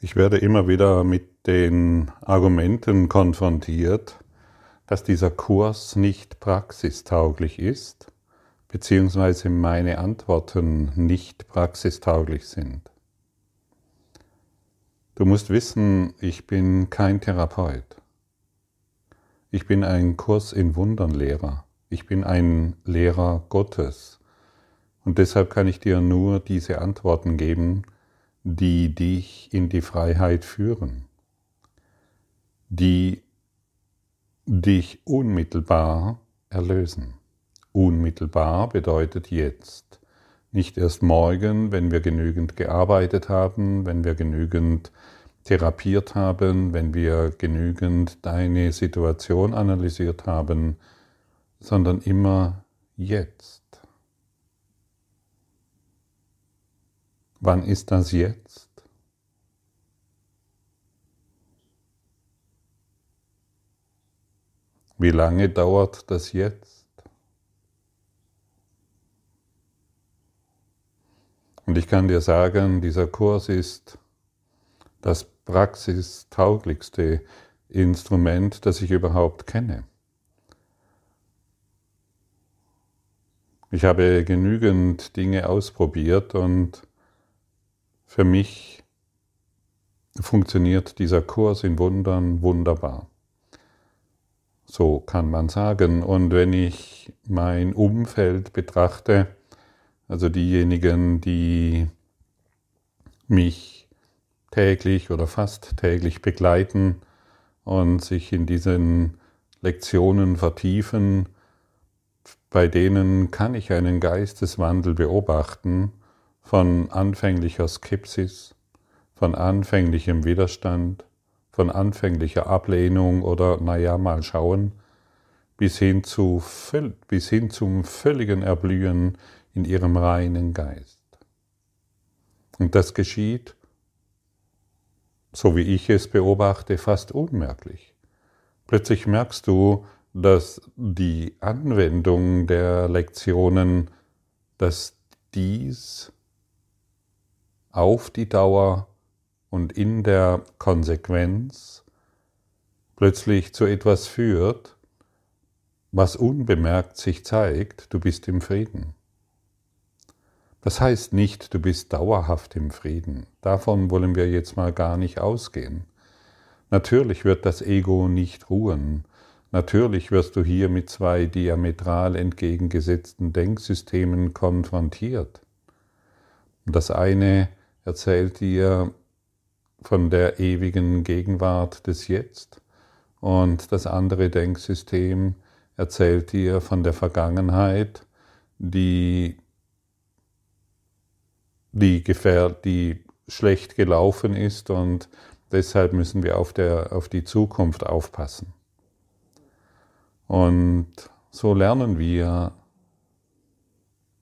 Ich werde immer wieder mit den Argumenten konfrontiert, dass dieser Kurs nicht praxistauglich ist, beziehungsweise meine Antworten nicht praxistauglich sind. Du musst wissen, ich bin kein Therapeut. Ich bin ein Kurs in Wundernlehrer. Ich bin ein Lehrer Gottes. Und deshalb kann ich dir nur diese Antworten geben, die dich in die Freiheit führen, die dich unmittelbar erlösen. Unmittelbar bedeutet jetzt, nicht erst morgen, wenn wir genügend gearbeitet haben, wenn wir genügend therapiert haben, wenn wir genügend deine Situation analysiert haben, sondern immer jetzt. Wann ist das jetzt? Wie lange dauert das jetzt? Und ich kann dir sagen, dieser Kurs ist das praxistauglichste Instrument, das ich überhaupt kenne. Ich habe genügend Dinge ausprobiert und für mich funktioniert dieser Kurs in Wundern wunderbar. So kann man sagen. Und wenn ich mein Umfeld betrachte, also diejenigen, die mich täglich oder fast täglich begleiten und sich in diesen Lektionen vertiefen, bei denen kann ich einen Geisteswandel beobachten, von anfänglicher Skepsis, von anfänglichem Widerstand, von anfänglicher Ablehnung oder naja, mal schauen, bis hin, zu, bis hin zum völligen Erblühen in ihrem reinen Geist. Und das geschieht, so wie ich es beobachte, fast unmerklich. Plötzlich merkst du, dass die Anwendung der Lektionen, dass dies auf die Dauer und in der Konsequenz plötzlich zu etwas führt, was unbemerkt sich zeigt, du bist im Frieden. Das heißt nicht, du bist dauerhaft im Frieden. Davon wollen wir jetzt mal gar nicht ausgehen. Natürlich wird das Ego nicht ruhen. Natürlich wirst du hier mit zwei diametral entgegengesetzten Denksystemen konfrontiert. Das eine erzählt dir von der ewigen Gegenwart des Jetzt und das andere Denksystem erzählt dir von der Vergangenheit, die, die, gefähr die schlecht gelaufen ist und deshalb müssen wir auf, der, auf die Zukunft aufpassen. Und so lernen wir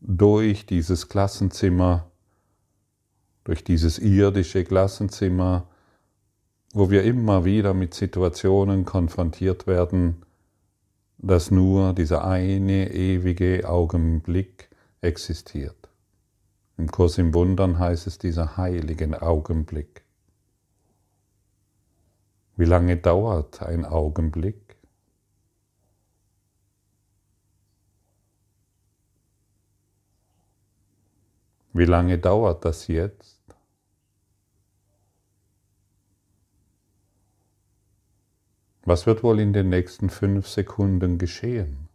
durch dieses Klassenzimmer durch dieses irdische Klassenzimmer, wo wir immer wieder mit Situationen konfrontiert werden, dass nur dieser eine ewige Augenblick existiert. Im Kurs im Wundern heißt es dieser heiligen Augenblick. Wie lange dauert ein Augenblick? Wie lange dauert das jetzt? Was wird wohl in den nächsten fünf Sekunden geschehen?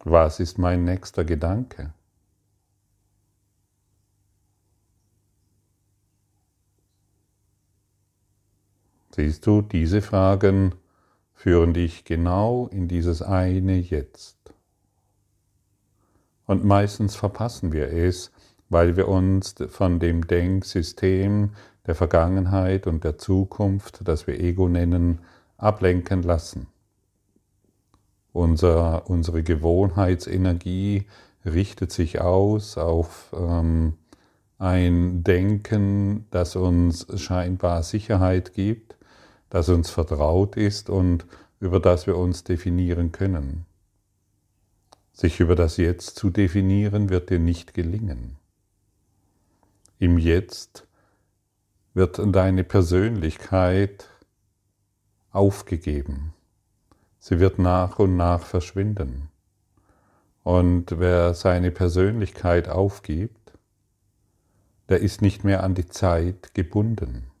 Was ist mein nächster Gedanke? Siehst du, diese Fragen führen dich genau in dieses eine Jetzt. Und meistens verpassen wir es, weil wir uns von dem Denksystem der Vergangenheit und der Zukunft, das wir Ego nennen, ablenken lassen. Unser, unsere Gewohnheitsenergie richtet sich aus auf ähm, ein Denken, das uns scheinbar Sicherheit gibt, das uns vertraut ist und über das wir uns definieren können. Sich über das Jetzt zu definieren, wird dir nicht gelingen. Im Jetzt wird deine Persönlichkeit aufgegeben. Sie wird nach und nach verschwinden. Und wer seine Persönlichkeit aufgibt, der ist nicht mehr an die Zeit gebunden.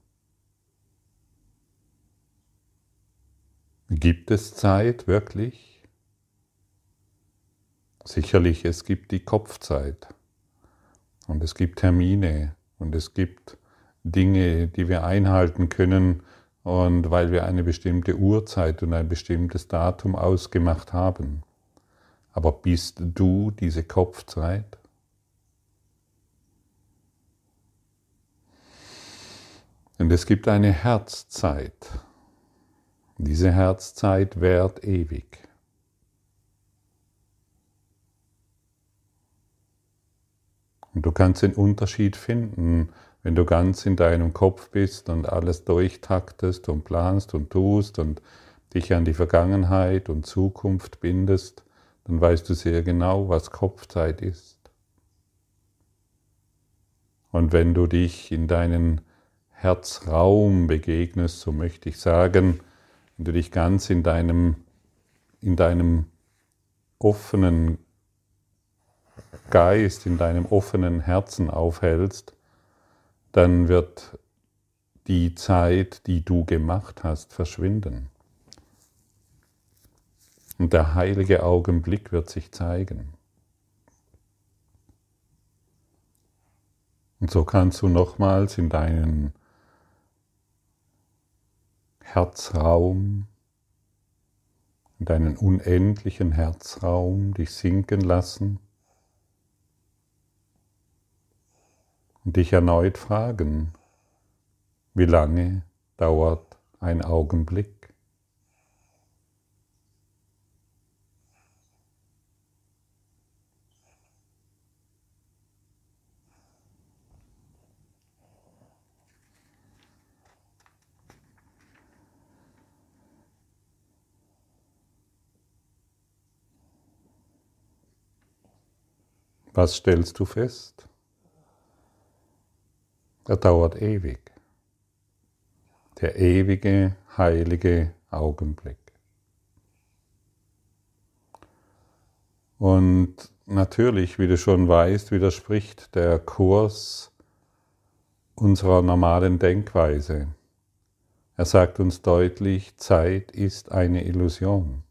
Gibt es Zeit wirklich? Sicherlich, es gibt die Kopfzeit und es gibt Termine und es gibt Dinge, die wir einhalten können und weil wir eine bestimmte Uhrzeit und ein bestimmtes Datum ausgemacht haben. Aber bist du diese Kopfzeit? Und es gibt eine Herzzeit. Diese Herzzeit währt ewig. Und du kannst den Unterschied finden, wenn du ganz in deinem Kopf bist und alles durchtaktest und planst und tust und dich an die Vergangenheit und Zukunft bindest, dann weißt du sehr genau, was Kopfzeit ist. Und wenn du dich in deinen Herzraum begegnest, so möchte ich sagen, wenn du dich ganz in deinem, in deinem offenen Geist, in deinem offenen Herzen aufhältst, dann wird die Zeit, die du gemacht hast, verschwinden. Und der heilige Augenblick wird sich zeigen. Und so kannst du nochmals in deinen Herzraum, in deinen unendlichen Herzraum dich sinken lassen dich erneut fragen, wie lange dauert ein Augenblick? Was stellst du fest? Er dauert ewig. Der ewige, heilige Augenblick. Und natürlich, wie du schon weißt, widerspricht der Kurs unserer normalen Denkweise. Er sagt uns deutlich, Zeit ist eine Illusion.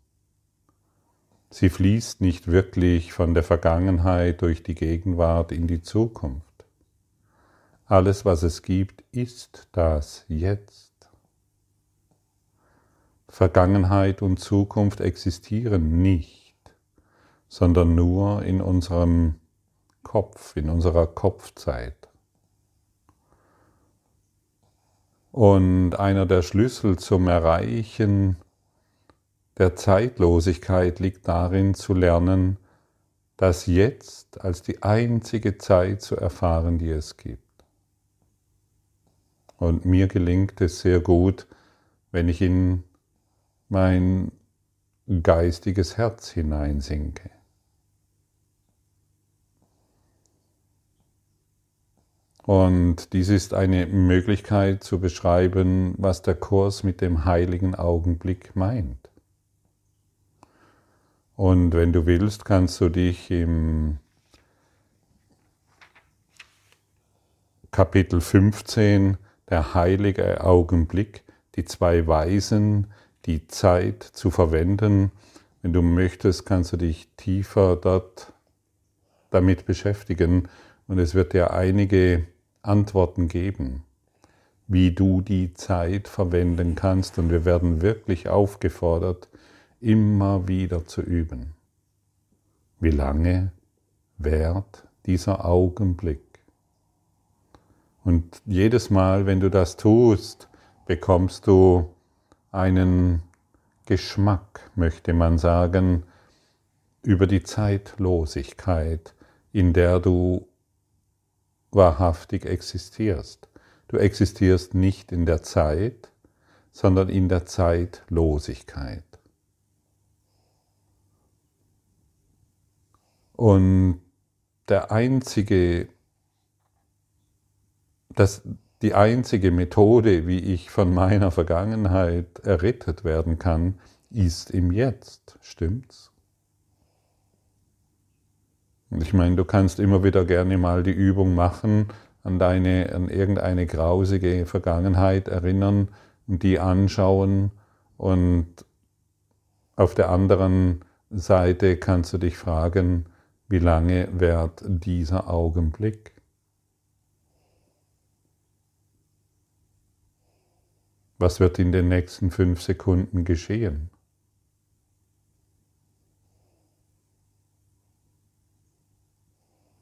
Sie fließt nicht wirklich von der Vergangenheit durch die Gegenwart in die Zukunft. Alles, was es gibt, ist das Jetzt. Vergangenheit und Zukunft existieren nicht, sondern nur in unserem Kopf, in unserer Kopfzeit. Und einer der Schlüssel zum Erreichen der Zeitlosigkeit liegt darin zu lernen, das Jetzt als die einzige Zeit zu erfahren, die es gibt. Und mir gelingt es sehr gut, wenn ich in mein geistiges Herz hineinsinke. Und dies ist eine Möglichkeit zu beschreiben, was der Kurs mit dem heiligen Augenblick meint. Und wenn du willst, kannst du dich im Kapitel 15, der heilige Augenblick, die zwei Weisen, die Zeit zu verwenden. Wenn du möchtest, kannst du dich tiefer dort damit beschäftigen und es wird dir einige Antworten geben, wie du die Zeit verwenden kannst. Und wir werden wirklich aufgefordert, immer wieder zu üben. Wie lange währt dieser Augenblick? Und jedes Mal, wenn du das tust, bekommst du einen Geschmack, möchte man sagen, über die Zeitlosigkeit, in der du wahrhaftig existierst. Du existierst nicht in der Zeit, sondern in der Zeitlosigkeit. Und der einzige, das, die einzige Methode, wie ich von meiner Vergangenheit errettet werden kann, ist im Jetzt. Stimmt's? Und ich meine, du kannst immer wieder gerne mal die Übung machen, an deine, an irgendeine grausige Vergangenheit erinnern und die anschauen und auf der anderen Seite kannst du dich fragen, wie lange währt dieser Augenblick? Was wird in den nächsten fünf Sekunden geschehen?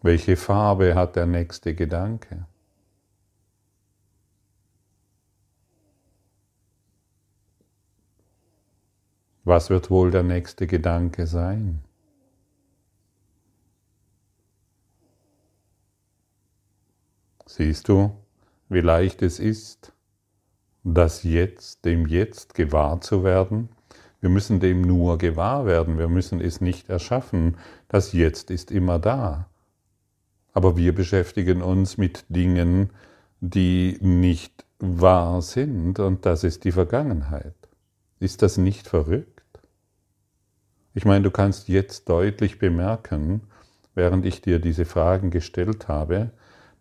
Welche Farbe hat der nächste Gedanke? Was wird wohl der nächste Gedanke sein? Siehst du, wie leicht es ist, das Jetzt, dem Jetzt gewahr zu werden? Wir müssen dem nur gewahr werden, wir müssen es nicht erschaffen. Das Jetzt ist immer da. Aber wir beschäftigen uns mit Dingen, die nicht wahr sind, und das ist die Vergangenheit. Ist das nicht verrückt? Ich meine, du kannst jetzt deutlich bemerken, während ich dir diese Fragen gestellt habe,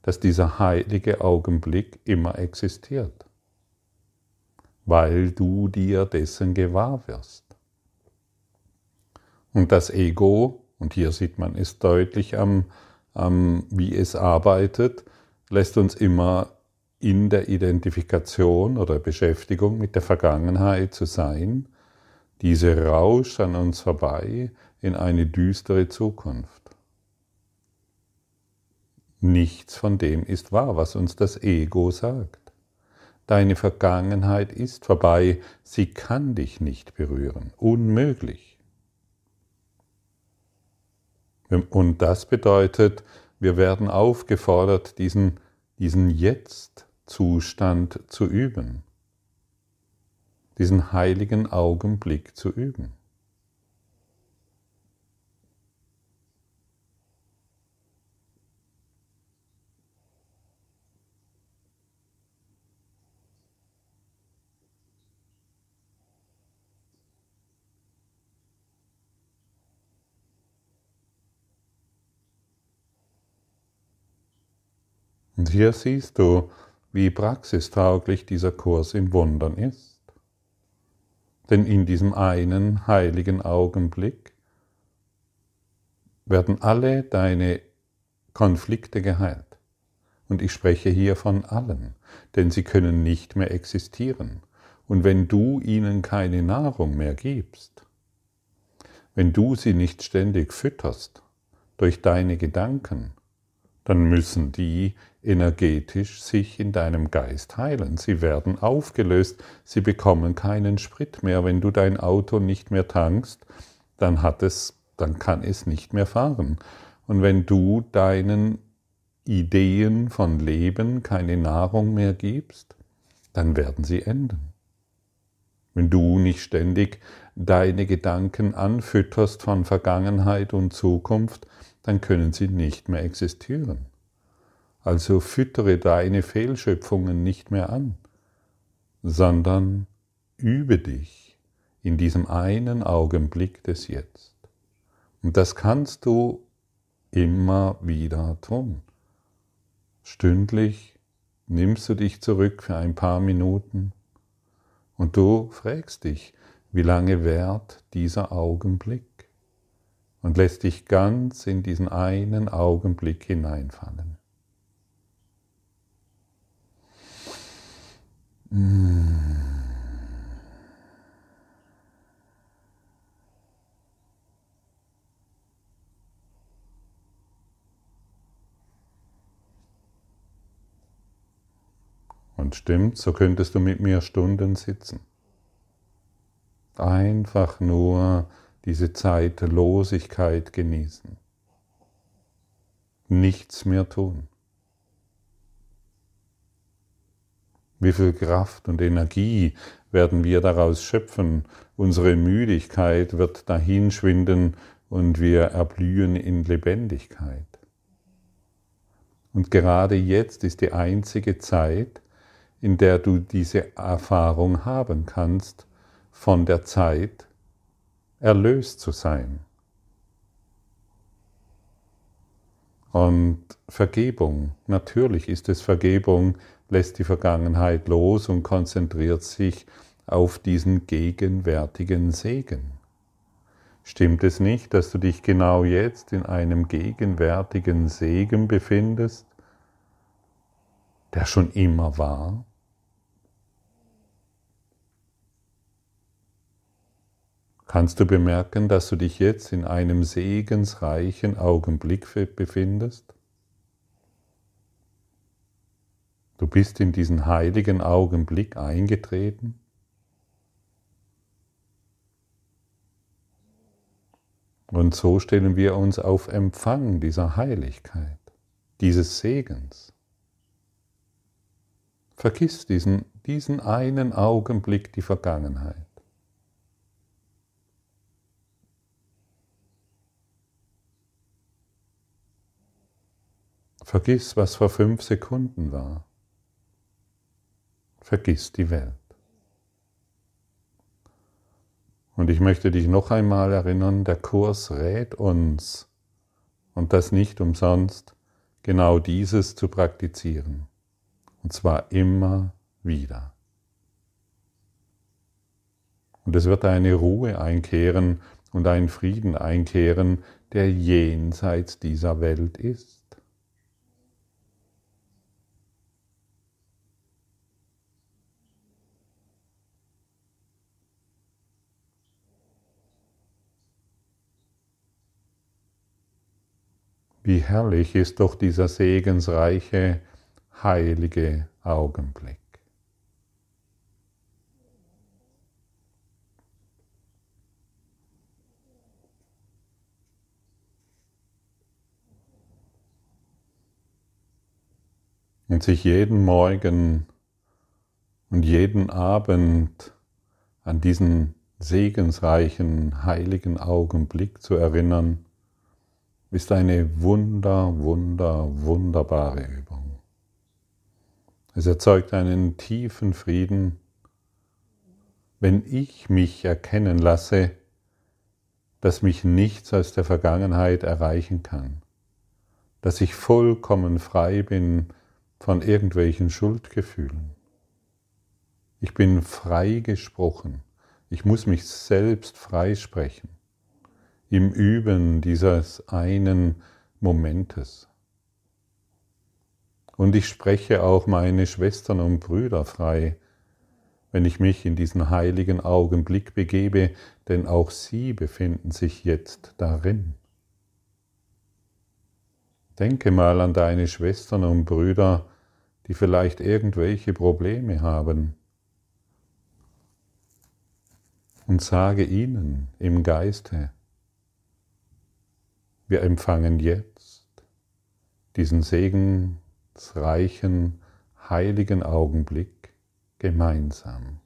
dass dieser heilige Augenblick immer existiert, weil du dir dessen gewahr wirst. Und das Ego, und hier sieht man es deutlich am ähm, wie es arbeitet, lässt uns immer in der Identifikation oder Beschäftigung mit der Vergangenheit zu sein, diese rauscht an uns vorbei in eine düstere Zukunft. Nichts von dem ist wahr, was uns das Ego sagt. Deine Vergangenheit ist vorbei, sie kann dich nicht berühren, unmöglich. Und das bedeutet, wir werden aufgefordert, diesen, diesen Jetzt-Zustand zu üben, diesen heiligen Augenblick zu üben. Und hier siehst du, wie praxistauglich dieser Kurs im Wundern ist. Denn in diesem einen heiligen Augenblick werden alle deine Konflikte geheilt. Und ich spreche hier von allen, denn sie können nicht mehr existieren. Und wenn du ihnen keine Nahrung mehr gibst, wenn du sie nicht ständig fütterst durch deine Gedanken, dann müssen die energetisch sich in deinem Geist heilen. Sie werden aufgelöst, sie bekommen keinen Sprit mehr. Wenn du dein Auto nicht mehr tankst, dann hat es, dann kann es nicht mehr fahren. Und wenn du deinen Ideen von Leben keine Nahrung mehr gibst, dann werden sie enden. Wenn du nicht ständig deine Gedanken anfütterst von Vergangenheit und Zukunft, dann können sie nicht mehr existieren. Also füttere deine Fehlschöpfungen nicht mehr an, sondern übe dich in diesem einen Augenblick des Jetzt. Und das kannst du immer wieder tun. Stündlich nimmst du dich zurück für ein paar Minuten und du fragst dich, wie lange währt dieser Augenblick? Und lässt dich ganz in diesen einen Augenblick hineinfallen. Und stimmt, so könntest du mit mir Stunden sitzen. Einfach nur diese Zeitlosigkeit genießen. Nichts mehr tun. Wie viel Kraft und Energie werden wir daraus schöpfen? Unsere Müdigkeit wird dahinschwinden und wir erblühen in Lebendigkeit. Und gerade jetzt ist die einzige Zeit, in der du diese Erfahrung haben kannst, von der Zeit erlöst zu sein. Und Vergebung, natürlich ist es Vergebung, lässt die Vergangenheit los und konzentriert sich auf diesen gegenwärtigen Segen. Stimmt es nicht, dass du dich genau jetzt in einem gegenwärtigen Segen befindest, der schon immer war? Kannst du bemerken, dass du dich jetzt in einem segensreichen Augenblick befindest? Du bist in diesen heiligen Augenblick eingetreten? Und so stellen wir uns auf Empfang dieser Heiligkeit, dieses Segens. Vergiss diesen, diesen einen Augenblick die Vergangenheit. Vergiss, was vor fünf Sekunden war. Vergiss die Welt. Und ich möchte dich noch einmal erinnern, der Kurs rät uns, und das nicht umsonst, genau dieses zu praktizieren. Und zwar immer wieder. Und es wird eine Ruhe einkehren und ein Frieden einkehren, der jenseits dieser Welt ist. Wie herrlich ist doch dieser segensreiche, heilige Augenblick. Und sich jeden Morgen und jeden Abend an diesen segensreichen, heiligen Augenblick zu erinnern, ist eine wunder, wunder, wunderbare Übung. Es erzeugt einen tiefen Frieden, wenn ich mich erkennen lasse, dass mich nichts aus der Vergangenheit erreichen kann, dass ich vollkommen frei bin von irgendwelchen Schuldgefühlen. Ich bin frei gesprochen. Ich muss mich selbst freisprechen im Üben dieses einen Momentes. Und ich spreche auch meine Schwestern und Brüder frei, wenn ich mich in diesen heiligen Augenblick begebe, denn auch sie befinden sich jetzt darin. Denke mal an deine Schwestern und Brüder, die vielleicht irgendwelche Probleme haben, und sage ihnen im Geiste, wir empfangen jetzt diesen segensreichen, heiligen Augenblick gemeinsam.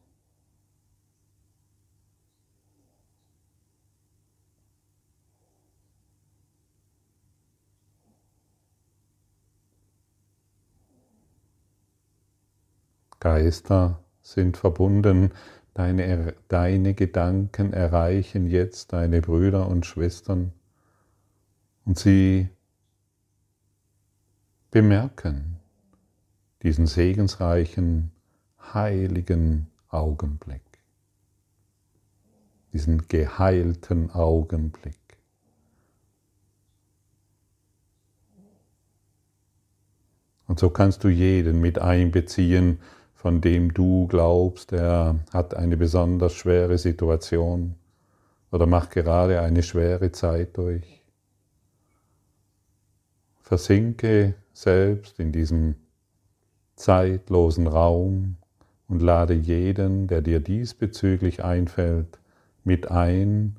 Geister sind verbunden, deine, deine Gedanken erreichen jetzt deine Brüder und Schwestern und sie bemerken diesen segensreichen, heiligen Augenblick, diesen geheilten Augenblick. Und so kannst du jeden mit einbeziehen, von dem du glaubst, er hat eine besonders schwere Situation oder macht gerade eine schwere Zeit durch. Versinke selbst in diesem zeitlosen Raum und lade jeden, der dir diesbezüglich einfällt, mit ein,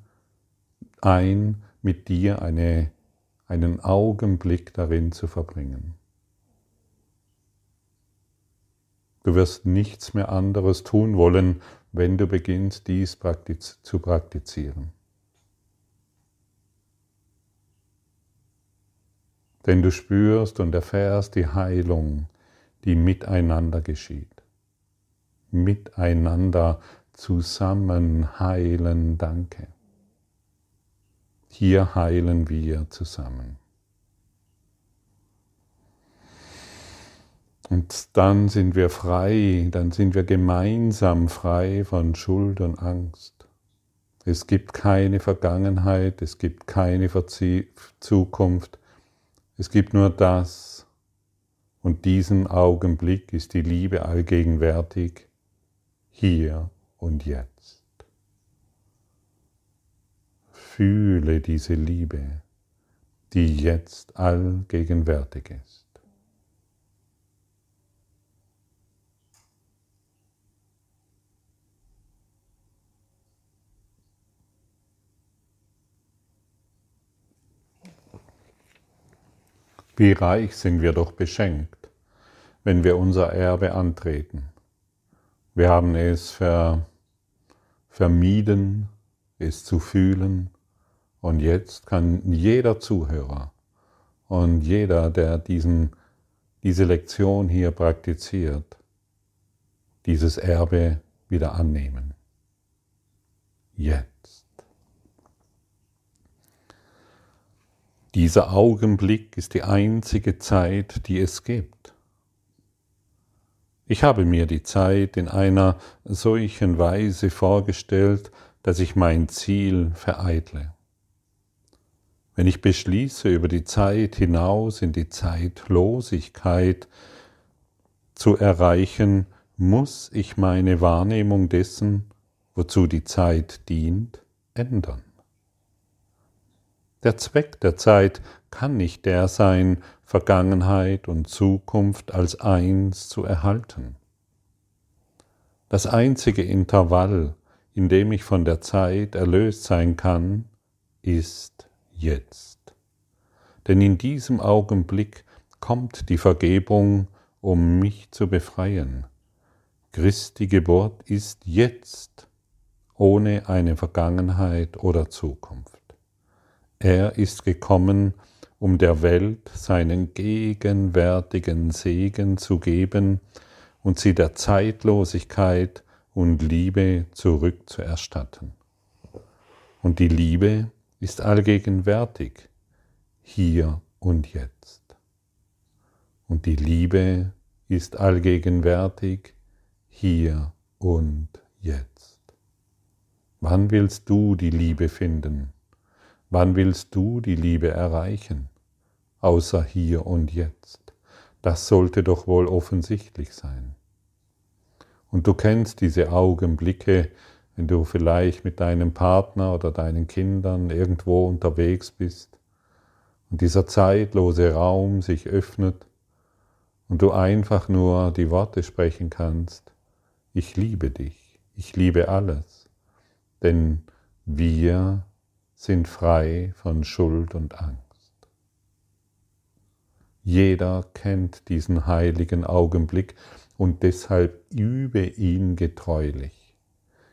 ein mit dir eine, einen Augenblick darin zu verbringen. Du wirst nichts mehr anderes tun wollen, wenn du beginnst, dies praktiz zu praktizieren. Denn du spürst und erfährst die Heilung, die miteinander geschieht. Miteinander zusammen heilen, danke. Hier heilen wir zusammen. Und dann sind wir frei, dann sind wir gemeinsam frei von Schuld und Angst. Es gibt keine Vergangenheit, es gibt keine Zukunft, es gibt nur das. Und diesen Augenblick ist die Liebe allgegenwärtig, hier und jetzt. Fühle diese Liebe, die jetzt allgegenwärtig ist. Wie reich sind wir doch beschenkt, wenn wir unser Erbe antreten. Wir haben es ver, vermieden, es zu fühlen, und jetzt kann jeder Zuhörer und jeder, der diesen, diese Lektion hier praktiziert, dieses Erbe wieder annehmen. Jetzt. Dieser Augenblick ist die einzige Zeit, die es gibt. Ich habe mir die Zeit in einer solchen Weise vorgestellt, dass ich mein Ziel vereitle. Wenn ich beschließe, über die Zeit hinaus in die Zeitlosigkeit zu erreichen, muss ich meine Wahrnehmung dessen, wozu die Zeit dient, ändern. Der Zweck der Zeit kann nicht der sein, Vergangenheit und Zukunft als eins zu erhalten. Das einzige Intervall, in dem ich von der Zeit erlöst sein kann, ist jetzt. Denn in diesem Augenblick kommt die Vergebung, um mich zu befreien. Christi Geburt ist jetzt, ohne eine Vergangenheit oder Zukunft. Er ist gekommen, um der Welt seinen gegenwärtigen Segen zu geben und sie der Zeitlosigkeit und Liebe zurückzuerstatten. Und die Liebe ist allgegenwärtig, hier und jetzt. Und die Liebe ist allgegenwärtig, hier und jetzt. Wann willst du die Liebe finden? Wann willst du die Liebe erreichen, außer hier und jetzt? Das sollte doch wohl offensichtlich sein. Und du kennst diese Augenblicke, wenn du vielleicht mit deinem Partner oder deinen Kindern irgendwo unterwegs bist und dieser zeitlose Raum sich öffnet und du einfach nur die Worte sprechen kannst, ich liebe dich, ich liebe alles, denn wir sind frei von Schuld und Angst. Jeder kennt diesen heiligen Augenblick und deshalb übe ihn getreulich.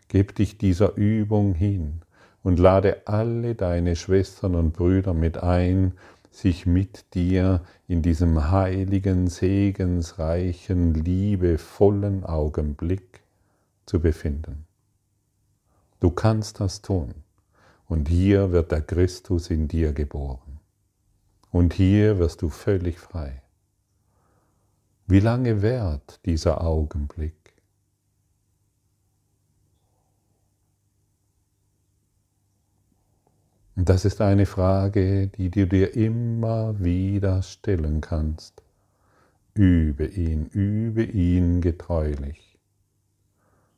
Gib dich dieser Übung hin und lade alle deine Schwestern und Brüder mit ein, sich mit dir in diesem heiligen, segensreichen, liebevollen Augenblick zu befinden. Du kannst das tun. Und hier wird der Christus in dir geboren. Und hier wirst du völlig frei. Wie lange währt dieser Augenblick? Und das ist eine Frage, die du dir immer wieder stellen kannst. Übe ihn, übe ihn getreulich.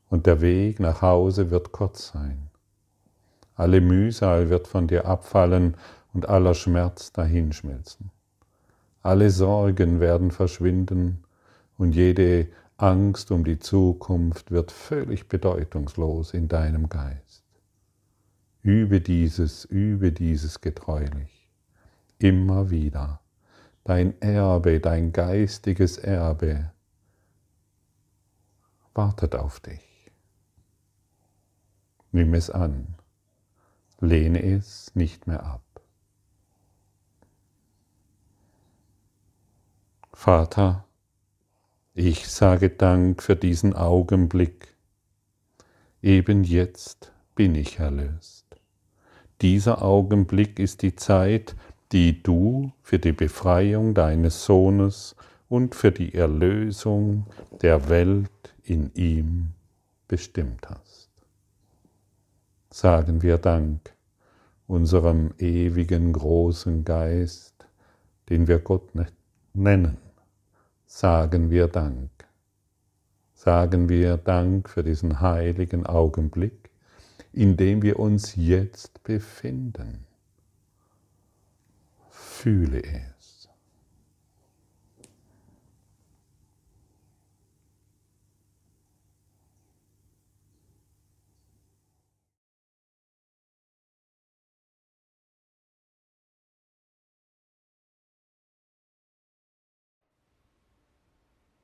Und der Weg nach Hause wird kurz sein. Alle Mühsal wird von dir abfallen und aller Schmerz dahinschmelzen. Alle Sorgen werden verschwinden und jede Angst um die Zukunft wird völlig bedeutungslos in deinem Geist. Übe dieses, übe dieses getreulich. Immer wieder. Dein Erbe, dein geistiges Erbe wartet auf dich. Nimm es an lehne es nicht mehr ab. Vater, ich sage Dank für diesen Augenblick. Eben jetzt bin ich erlöst. Dieser Augenblick ist die Zeit, die du für die Befreiung deines Sohnes und für die Erlösung der Welt in ihm bestimmt hast. Sagen wir Dank unserem ewigen großen Geist, den wir Gott nennen. Sagen wir Dank. Sagen wir Dank für diesen heiligen Augenblick, in dem wir uns jetzt befinden. Fühle es.